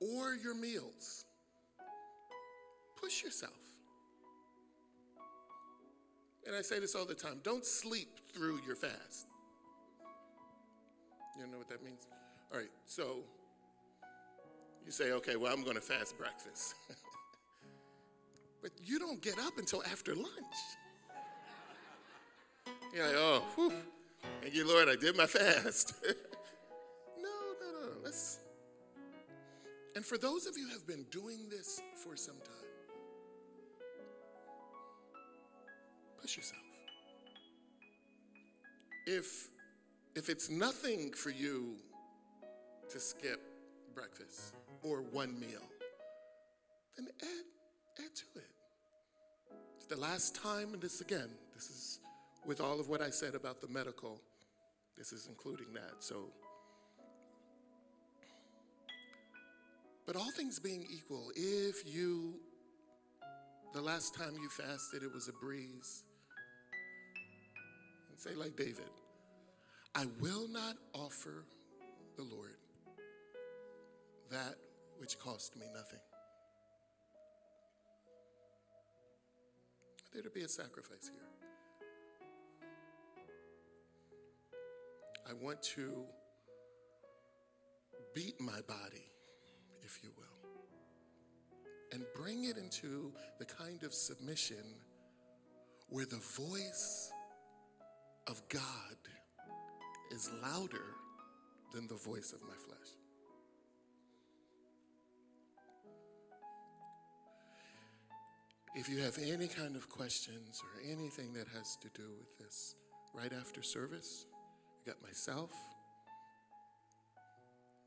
or your meals. Push yourself. And I say this all the time don't sleep through your fast. You don't know what that means? All right, so you say, okay, well, I'm going to fast breakfast. but you don't get up until after lunch. You're like, oh, whew. thank you, Lord, I did my fast. no, no, no, let's. And for those of you who have been doing this for some time, push yourself. If if it's nothing for you to skip breakfast or one meal, then add add to it. It's the last time, and this again, this is with all of what I said about the medical, this is including that. So, but all things being equal, if you, the last time you fasted, it was a breeze, and say, like David, I will not offer the Lord that which cost me nothing. There to be a sacrifice here. I want to beat my body, if you will, and bring it into the kind of submission where the voice of God is louder than the voice of my flesh. If you have any kind of questions or anything that has to do with this, right after service, you got myself.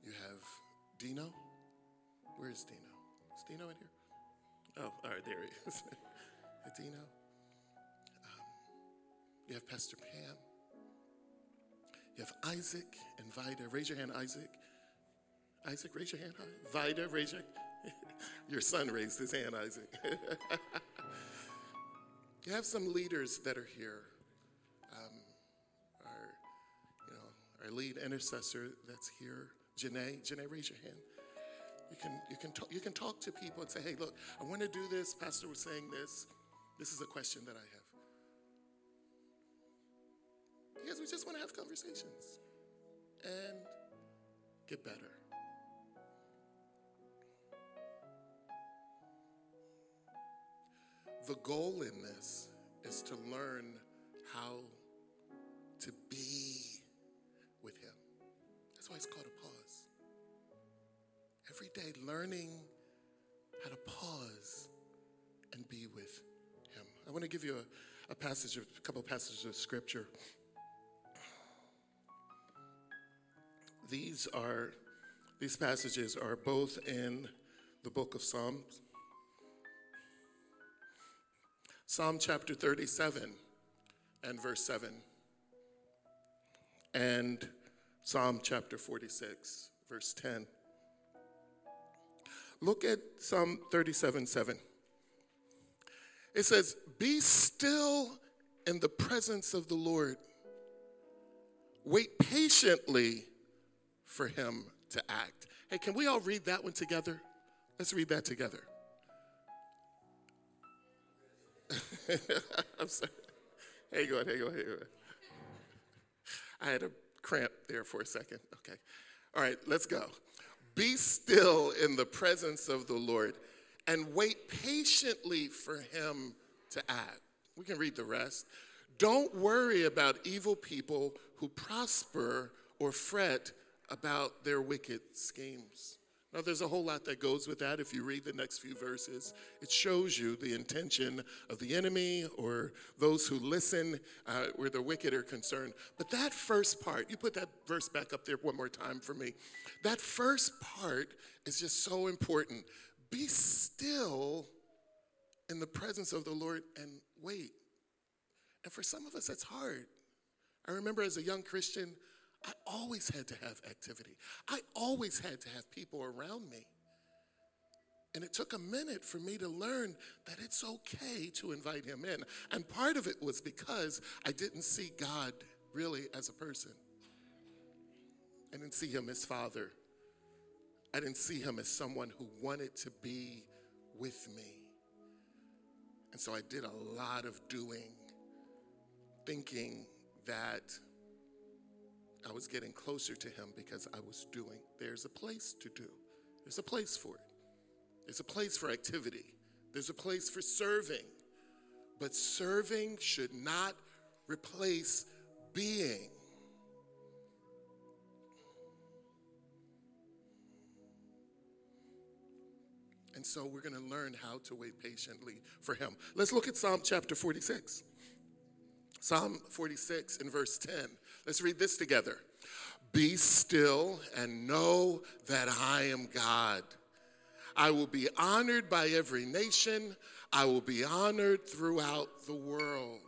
You have Dino. Where is Dino? Is Dino in here? Oh, all right, there he is. Dino. Um, you have Pastor Pam. You have Isaac and Vida. Raise your hand, Isaac. Isaac, raise your hand. Vida, raise your Your son raised his hand, Isaac. you have some leaders that are here. Um, our, you know, our lead intercessor that's here, Janae. Janae, raise your hand. You can, you, can talk, you can talk to people and say, hey, look, I want to do this. Pastor was saying this. This is a question that I have. Because we just want to have conversations and get better. The goal in this is to learn how to be with Him. That's why it's called a day, learning how to pause and be with Him. I want to give you a, a passage, a couple of passages of Scripture. These are these passages are both in the book of Psalms Psalm chapter 37 and verse 7, and Psalm chapter 46, verse 10. Look at Psalm 37 7. It says, Be still in the presence of the Lord. Wait patiently for him to act. Hey, can we all read that one together? Let's read that together. I'm sorry. Hey, go ahead, hey, go ahead, go ahead. I had a cramp there for a second. Okay. All right, let's go. Be still in the presence of the Lord and wait patiently for him to act. We can read the rest. Don't worry about evil people who prosper or fret about their wicked schemes. Now, there's a whole lot that goes with that. If you read the next few verses, it shows you the intention of the enemy or those who listen uh, where the wicked are concerned. But that first part, you put that verse back up there one more time for me. That first part is just so important. Be still in the presence of the Lord and wait. And for some of us, that's hard. I remember as a young Christian, I always had to have activity. I always had to have people around me. And it took a minute for me to learn that it's okay to invite him in. And part of it was because I didn't see God really as a person. I didn't see him as father. I didn't see him as someone who wanted to be with me. And so I did a lot of doing, thinking that I was getting closer to him because I was doing. There's a place to do, there's a place for it. There's a place for activity, there's a place for serving. But serving should not replace being. And so we're going to learn how to wait patiently for him. Let's look at Psalm chapter 46. Psalm 46 in verse 10. Let's read this together. Be still and know that I am God. I will be honored by every nation. I will be honored throughout the world.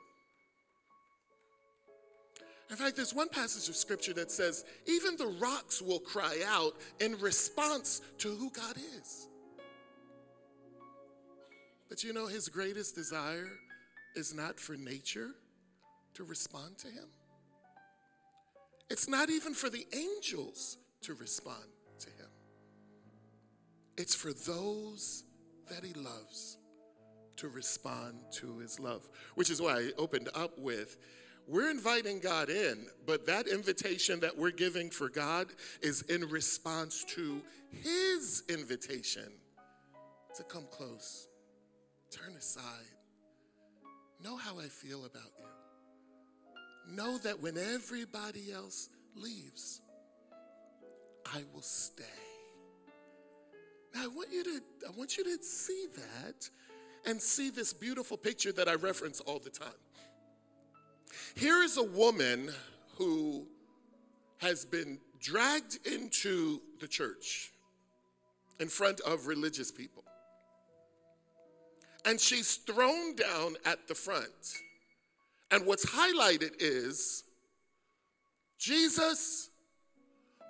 In fact, there's one passage of scripture that says, even the rocks will cry out in response to who God is. But you know, his greatest desire is not for nature to respond to him, it's not even for the angels to respond to him. It's for those that he loves to respond to his love, which is why I opened up with we're inviting God in, but that invitation that we're giving for God is in response to his invitation to come close, turn aside, know how I feel about you. Know that when everybody else leaves, I will stay. Now I want you to I want you to see that and see this beautiful picture that I reference all the time. Here is a woman who has been dragged into the church in front of religious people. And she's thrown down at the front. And what's highlighted is Jesus,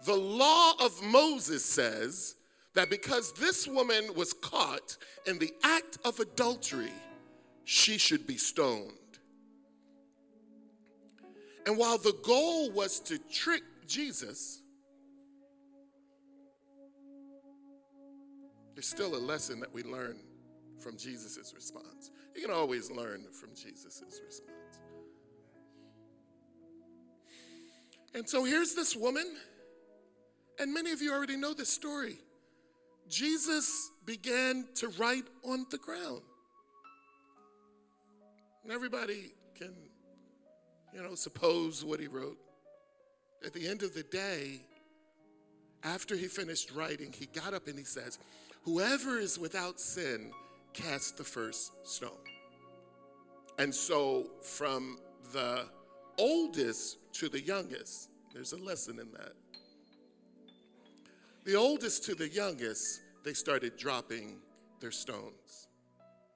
the law of Moses says that because this woman was caught in the act of adultery, she should be stoned. And while the goal was to trick Jesus, there's still a lesson that we learn from Jesus' response. You can always learn from Jesus' response. And so here's this woman, and many of you already know this story. Jesus began to write on the ground. And everybody can, you know, suppose what he wrote. At the end of the day, after he finished writing, he got up and he says, Whoever is without sin, cast the first stone. And so, from the oldest to the youngest, there's a lesson in that. The oldest to the youngest, they started dropping their stones.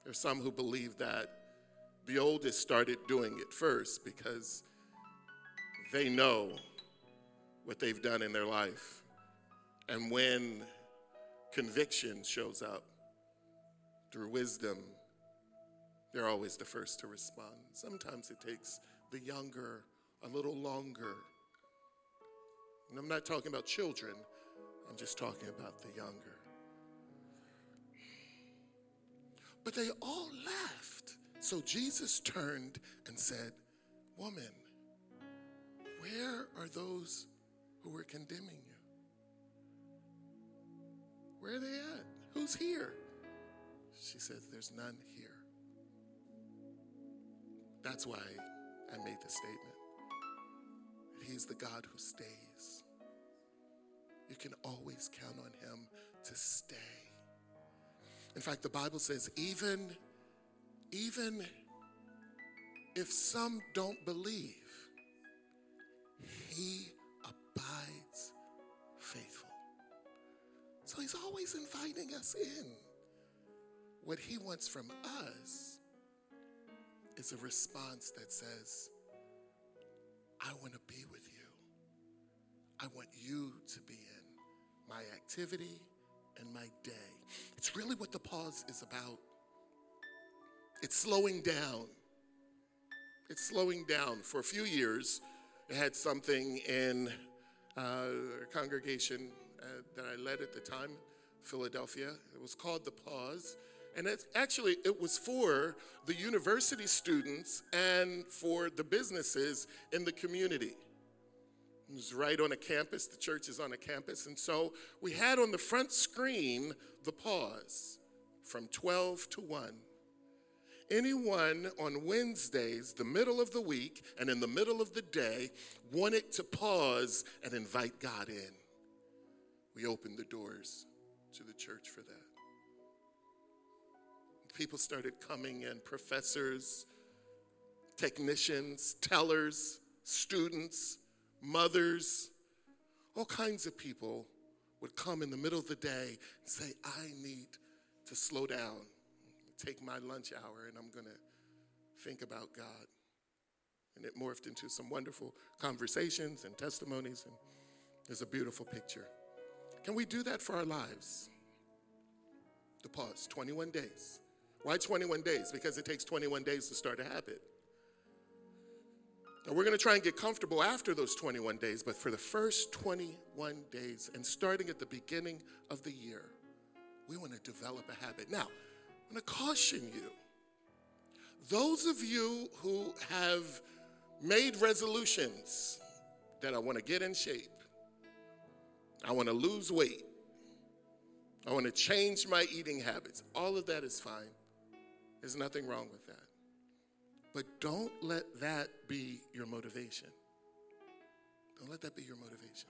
There's some who believe that the oldest started doing it first because they know what they've done in their life. And when conviction shows up through wisdom, they're always the first to respond. Sometimes it takes the younger a little longer. And I'm not talking about children, I'm just talking about the younger. But they all left. So Jesus turned and said, Woman, where are those who were condemning you? Where are they at? Who's here? She says, There's none here. That's why I made the statement. That He's the God who stays. You can always count on Him to stay. In fact, the Bible says, even, even if some don't believe, He abides faithful. So He's always inviting us in. What He wants from us is a response that says, I want to be with you. I want you to be in my activity and my day. It's really what the pause is about. It's slowing down. It's slowing down. For a few years, I had something in uh, a congregation uh, that I led at the time, Philadelphia. It was called The Pause. And actually, it was for the university students and for the businesses in the community. It was right on a campus. The church is on a campus. And so we had on the front screen the pause from 12 to 1. Anyone on Wednesdays, the middle of the week, and in the middle of the day, wanted to pause and invite God in. We opened the doors to the church for that. People started coming in, professors, technicians, tellers, students, mothers, all kinds of people would come in the middle of the day and say, I need to slow down, take my lunch hour, and I'm going to think about God. And it morphed into some wonderful conversations and testimonies, and there's a beautiful picture. Can we do that for our lives? The pause 21 days. Why 21 days? Because it takes 21 days to start a habit. Now, we're going to try and get comfortable after those 21 days, but for the first 21 days, and starting at the beginning of the year, we want to develop a habit. Now, I'm going to caution you. Those of you who have made resolutions that I want to get in shape, I want to lose weight, I want to change my eating habits, all of that is fine. There's nothing wrong with that. But don't let that be your motivation. Don't let that be your motivation.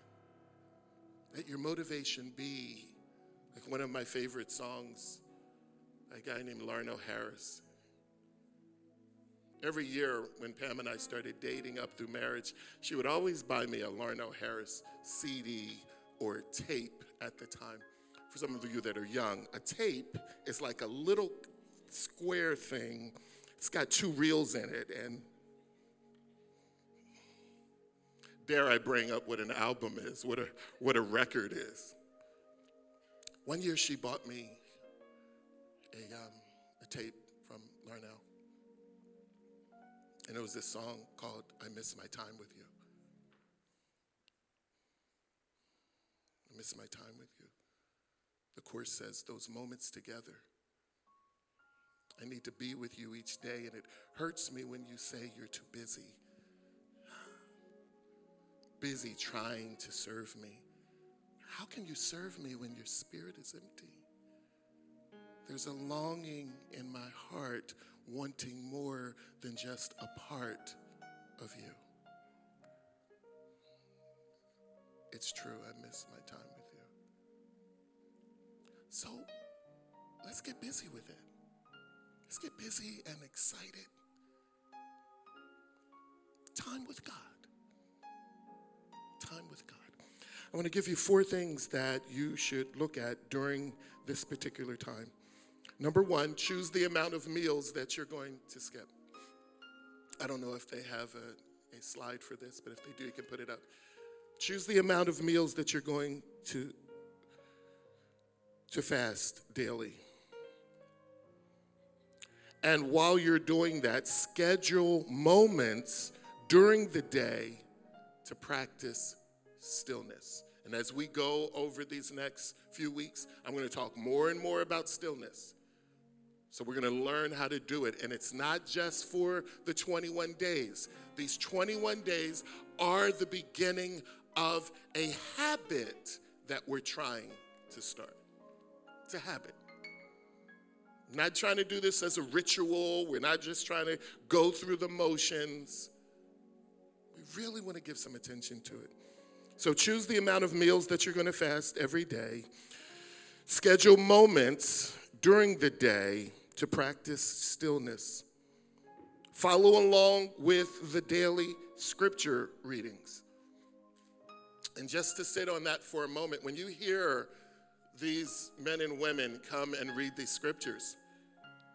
Let your motivation be like one of my favorite songs, a guy named Larnell Harris. Every year when Pam and I started dating up through marriage, she would always buy me a Larnell Harris CD or tape at the time. For some of you that are young, a tape is like a little square thing. It's got two reels in it, and dare I bring up what an album is, what a, what a record is. One year she bought me a, um, a tape from Larnell. And it was this song called I Miss My Time with You. I miss my time with you. The chorus says, Those moments together I need to be with you each day, and it hurts me when you say you're too busy. Busy trying to serve me. How can you serve me when your spirit is empty? There's a longing in my heart wanting more than just a part of you. It's true, I miss my time with you. So let's get busy with it. Let's get busy and excited. Time with God. Time with God. I want to give you four things that you should look at during this particular time. Number one, choose the amount of meals that you're going to skip. I don't know if they have a, a slide for this, but if they do, you can put it up. Choose the amount of meals that you're going to, to fast daily. And while you're doing that, schedule moments during the day to practice stillness. And as we go over these next few weeks, I'm going to talk more and more about stillness. So we're going to learn how to do it. And it's not just for the 21 days, these 21 days are the beginning of a habit that we're trying to start. It's a habit not trying to do this as a ritual. We're not just trying to go through the motions. We really want to give some attention to it. So choose the amount of meals that you're going to fast every day. Schedule moments during the day to practice stillness. Follow along with the daily scripture readings. And just to sit on that for a moment, when you hear these men and women come and read these scriptures.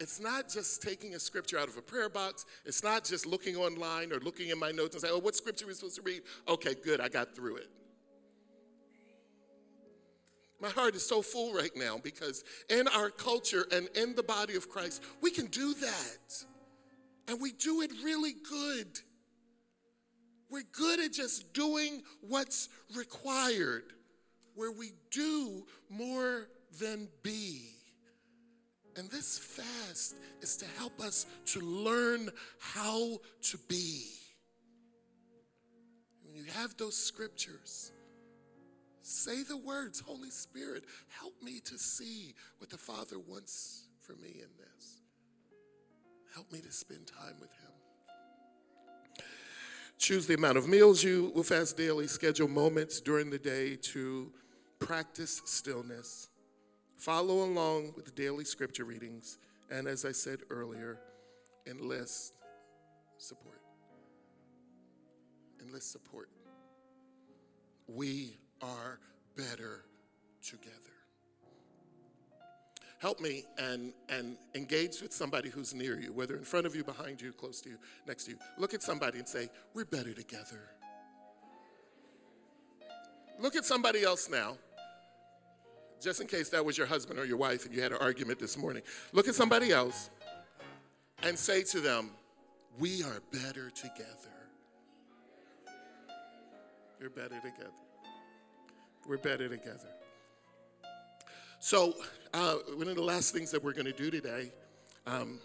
It's not just taking a scripture out of a prayer box. It's not just looking online or looking in my notes and say, oh, what scripture are we supposed to read? Okay, good, I got through it. My heart is so full right now because in our culture and in the body of Christ, we can do that. And we do it really good. We're good at just doing what's required. Where we do more than be. And this fast is to help us to learn how to be. When you have those scriptures, say the words Holy Spirit, help me to see what the Father wants for me in this. Help me to spend time with Him. Choose the amount of meals you will fast daily. Schedule moments during the day to practice stillness. Follow along with the daily scripture readings. And as I said earlier, enlist support. Enlist support. We are better together. Help me and, and engage with somebody who's near you, whether in front of you, behind you, close to you, next to you. Look at somebody and say, We're better together. Look at somebody else now, just in case that was your husband or your wife and you had an argument this morning. Look at somebody else and say to them, We are better together. We're better together. We're better together. So, uh, one of the last things that we're going to do today, um,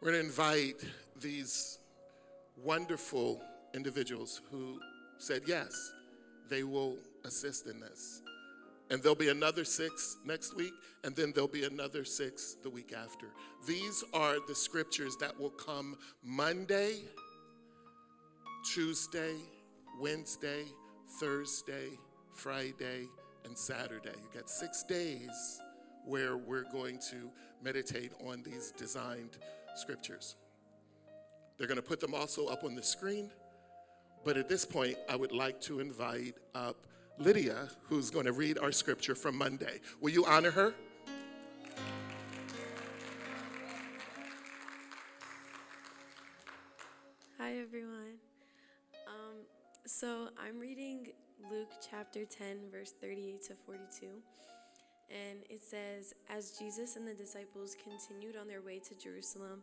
we're going to invite these wonderful individuals who said yes, they will assist in this. And there'll be another six next week, and then there'll be another six the week after. These are the scriptures that will come Monday, Tuesday, Wednesday, Thursday, Friday, and Saturday. You got six days where we're going to meditate on these designed scriptures. They're going to put them also up on the screen. But at this point, I would like to invite up Lydia, who's going to read our scripture from Monday. Will you honor her? Hi, everyone. Um, so I'm reading Luke chapter 10, verse 38 to 42. And it says, As Jesus and the disciples continued on their way to Jerusalem,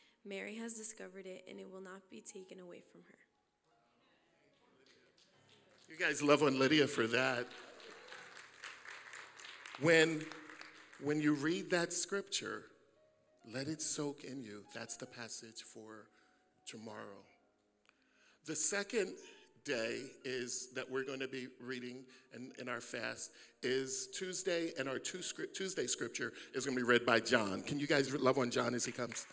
Mary has discovered it, and it will not be taken away from her. You guys love on Lydia for that. When, when you read that scripture, let it soak in you. That's the passage for tomorrow. The second day is that we're going to be reading in, in our fast is Tuesday, and our two script, Tuesday scripture is going to be read by John. Can you guys love on John as he comes?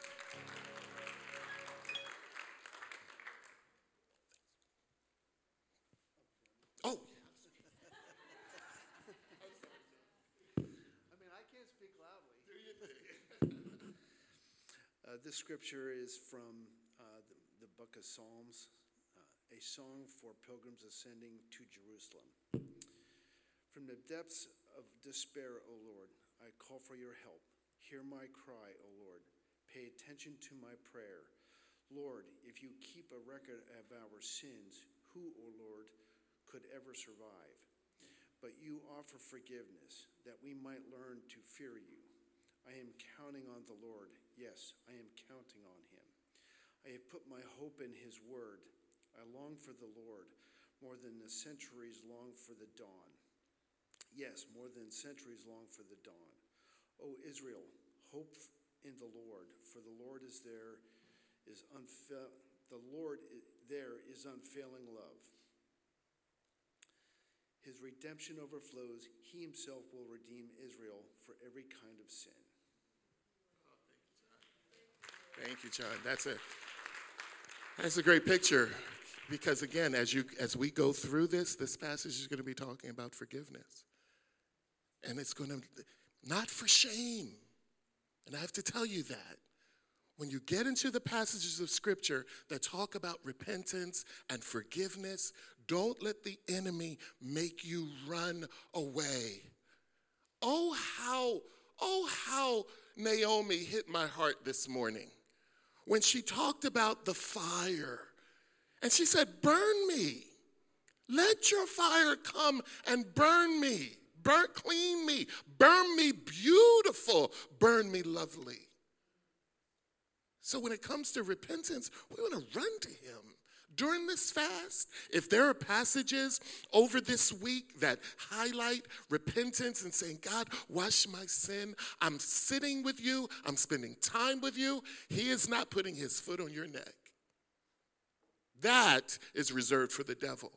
Oh, I mean, I can't speak loudly. Uh, this scripture is from uh, the, the book of Psalms, uh, a song for pilgrims ascending to Jerusalem. From the depths of despair, O Lord, I call for your help. Hear my cry, O Lord. Pay attention to my prayer. Lord, if you keep a record of our sins, who, O Lord, could ever survive? But you offer forgiveness that we might learn to fear you. I am counting on the Lord. Yes, I am counting on him. I have put my hope in his word. I long for the Lord more than the centuries long for the dawn. Yes, more than centuries long for the dawn. O Israel, hope in the Lord, for the Lord is there is unfa- the Lord there is unfailing love. His redemption overflows. He himself will redeem Israel for every kind of sin. Thank you, John. That's a that's a great picture because again, as you as we go through this, this passage is going to be talking about forgiveness, and it's going to not for shame. And I have to tell you that when you get into the passages of scripture that talk about repentance and forgiveness, don't let the enemy make you run away. Oh, how, oh, how Naomi hit my heart this morning when she talked about the fire. And she said, Burn me. Let your fire come and burn me. Burn, clean me. Burn me beautiful. Burn me lovely. So when it comes to repentance, we want to run to him during this fast, if there are passages over this week that highlight repentance and saying, God, wash my sin, I'm sitting with you, I'm spending time with you, He is not putting His foot on your neck. That is reserved for the devil.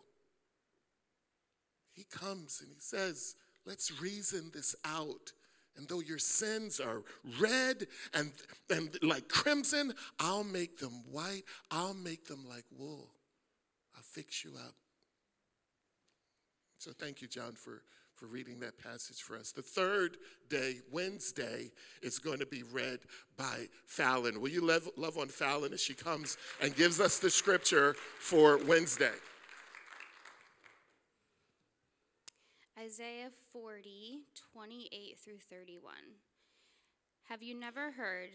He comes and He says, Let's reason this out. And though your sins are red and, and like crimson, I'll make them white. I'll make them like wool. I'll fix you up. So thank you, John, for, for reading that passage for us. The third day, Wednesday, is going to be read by Fallon. Will you love, love on Fallon as she comes and gives us the scripture for Wednesday? Isaiah 40, 28 through 31. Have you never heard?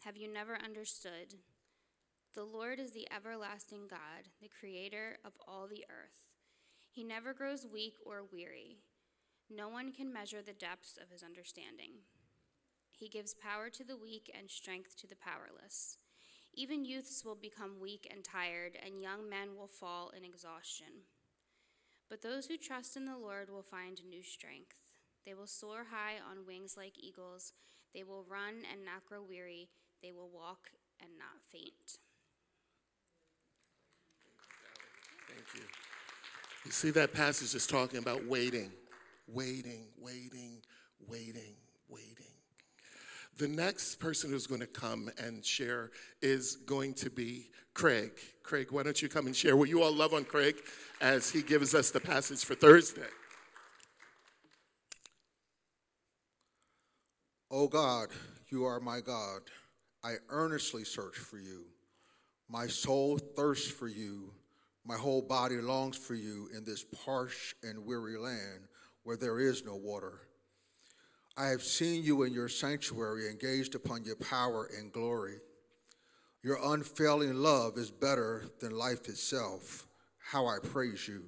Have you never understood? The Lord is the everlasting God, the creator of all the earth. He never grows weak or weary. No one can measure the depths of his understanding. He gives power to the weak and strength to the powerless. Even youths will become weak and tired, and young men will fall in exhaustion. But those who trust in the Lord will find new strength. They will soar high on wings like eagles. They will run and not grow weary. They will walk and not faint. Thank you. You see, that passage is talking about waiting, waiting, waiting, waiting, waiting. The next person who's going to come and share is going to be Craig. Craig, why don't you come and share? Will you all love on Craig as he gives us the passage for Thursday? Oh God, you are my God. I earnestly search for you. My soul thirsts for you. My whole body longs for you in this parched and weary land where there is no water. I have seen you in your sanctuary and gazed upon your power and glory. Your unfailing love is better than life itself. How I praise you.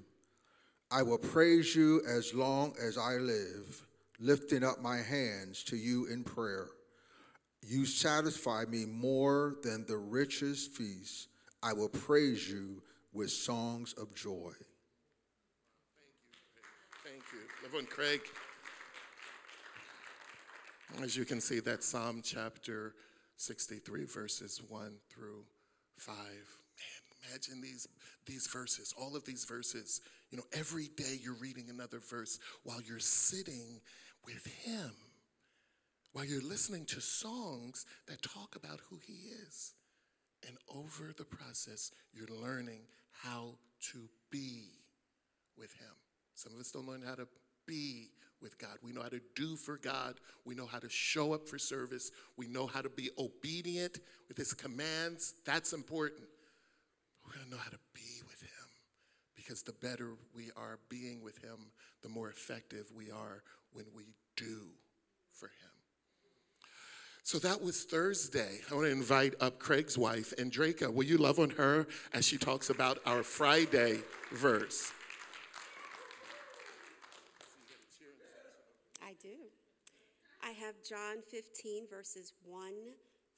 I will praise you as long as I live, lifting up my hands to you in prayer. You satisfy me more than the richest feast. I will praise you with songs of joy. Thank you, thank you. Everyone, Craig. As you can see, that's Psalm chapter 63, verses 1 through 5. Man, imagine these, these verses, all of these verses. You know, every day you're reading another verse while you're sitting with Him, while you're listening to songs that talk about who He is. And over the process, you're learning how to be with Him. Some of us don't learn how to be with God. We know how to do for God. We know how to show up for service. We know how to be obedient with His commands. That's important. We're going to know how to be with Him because the better we are being with Him, the more effective we are when we do for Him. So that was Thursday. I want to invite up Craig's wife, Andreka. Will you love on her as she talks about our Friday verse? I have John 15, verses 1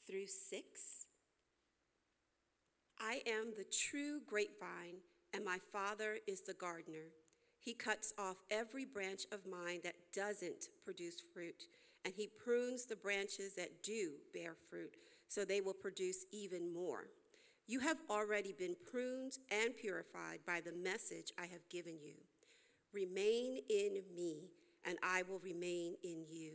through 6. I am the true grapevine, and my Father is the gardener. He cuts off every branch of mine that doesn't produce fruit, and he prunes the branches that do bear fruit, so they will produce even more. You have already been pruned and purified by the message I have given you. Remain in me, and I will remain in you.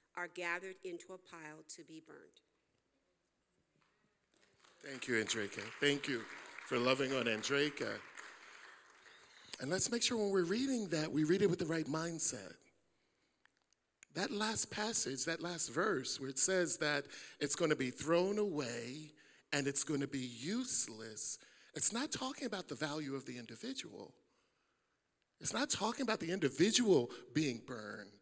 are gathered into a pile to be burned. Thank you, Andreka. Thank you for loving on Andreka. And let's make sure when we're reading that, we read it with the right mindset. That last passage, that last verse, where it says that it's going to be thrown away and it's going to be useless, it's not talking about the value of the individual. It's not talking about the individual being burned.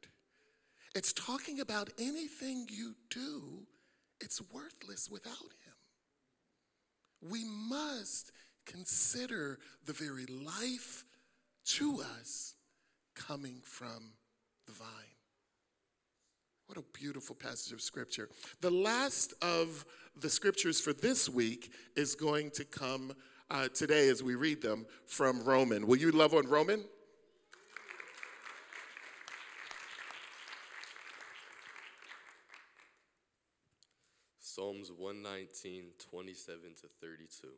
It's talking about anything you do, it's worthless without him. We must consider the very life to us coming from the vine. What a beautiful passage of scripture. The last of the scriptures for this week is going to come uh, today as we read them from Roman. Will you love on Roman? Psalms 119, 27 to 32.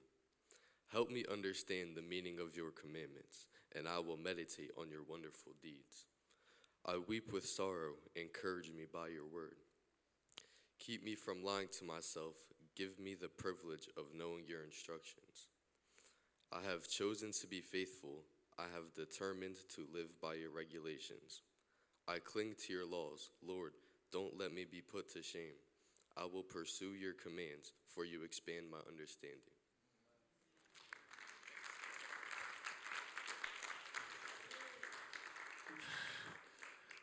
Help me understand the meaning of your commandments, and I will meditate on your wonderful deeds. I weep with sorrow, encourage me by your word. Keep me from lying to myself, give me the privilege of knowing your instructions. I have chosen to be faithful, I have determined to live by your regulations. I cling to your laws, Lord, don't let me be put to shame. I will pursue your commands, for you expand my understanding.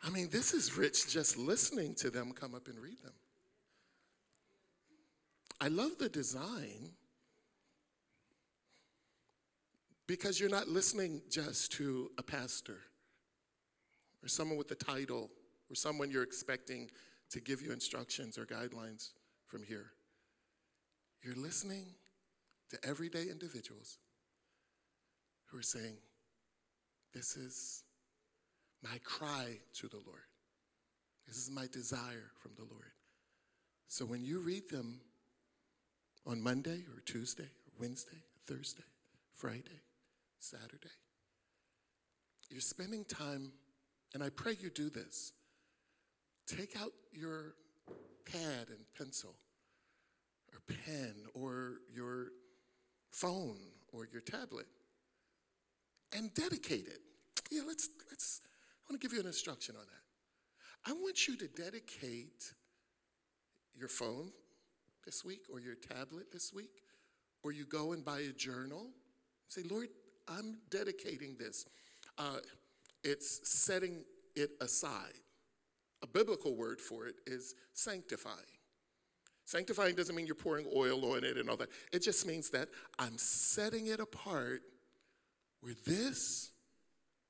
I mean, this is rich just listening to them come up and read them. I love the design because you're not listening just to a pastor or someone with a title or someone you're expecting to give you instructions or guidelines from here. You're listening to everyday individuals who are saying, This is my cry to the Lord. This is my desire from the Lord. So when you read them on Monday or Tuesday or Wednesday, Thursday, Friday, Saturday, you're spending time, and I pray you do this. Take out your pad and pencil or pen or your phone or your tablet and dedicate it. Yeah, let's let's I want to give you an instruction on that. I want you to dedicate your phone this week or your tablet this week, or you go and buy a journal. Say, Lord, I'm dedicating this. Uh, it's setting it aside. A biblical word for it is sanctifying. Sanctifying doesn't mean you're pouring oil on it and all that. It just means that I'm setting it apart where this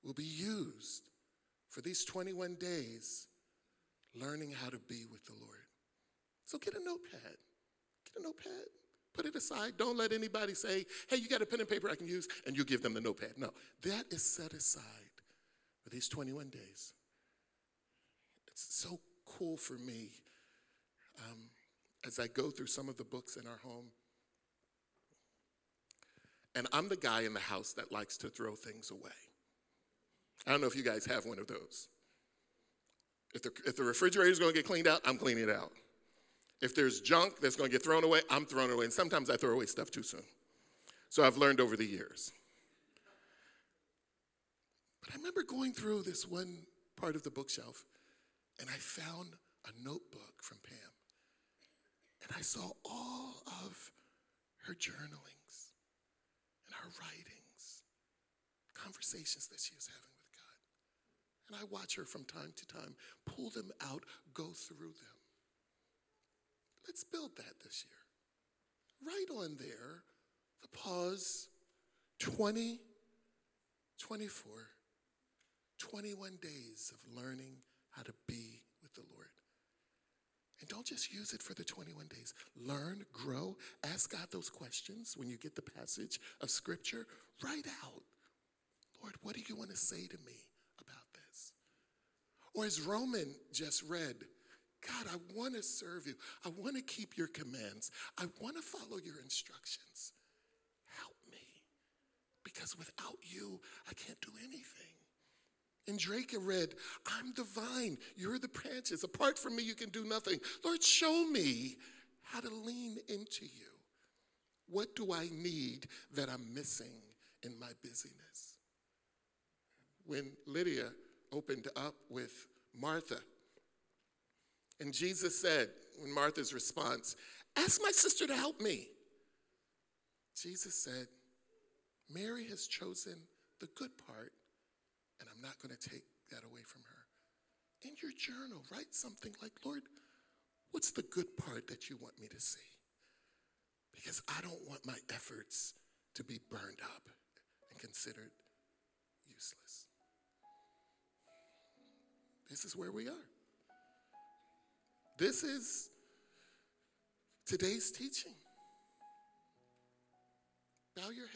will be used for these 21 days learning how to be with the Lord. So get a notepad. Get a notepad. Put it aside. Don't let anybody say, hey, you got a pen and paper I can use, and you give them the notepad. No, that is set aside for these 21 days. So cool for me um, as I go through some of the books in our home. And I'm the guy in the house that likes to throw things away. I don't know if you guys have one of those. If the, if the refrigerator is going to get cleaned out, I'm cleaning it out. If there's junk that's going to get thrown away, I'm throwing away. And sometimes I throw away stuff too soon. So I've learned over the years. But I remember going through this one part of the bookshelf and I found a notebook from Pam. And I saw all of her journalings and her writings, conversations that she was having with God. And I watch her from time to time pull them out, go through them. Let's build that this year. Right on there, the pause 20, 24, 21 days of learning how to be with the Lord. And don't just use it for the 21 days. Learn, grow, ask God those questions when you get the passage of Scripture. Write out, Lord, what do you want to say to me about this? Or as Roman just read, God, I want to serve you. I want to keep your commands. I want to follow your instructions. Help me. Because without you, I can't do anything. Andreka read, I'm the vine, you're the branches. Apart from me, you can do nothing. Lord, show me how to lean into you. What do I need that I'm missing in my busyness? When Lydia opened up with Martha, and Jesus said, in Martha's response, Ask my sister to help me. Jesus said, Mary has chosen the good part, and I'm not going to take that away from her. In your journal, write something like, Lord, what's the good part that you want me to see? Because I don't want my efforts to be burned up and considered useless. This is where we are. This is today's teaching. Bow your head.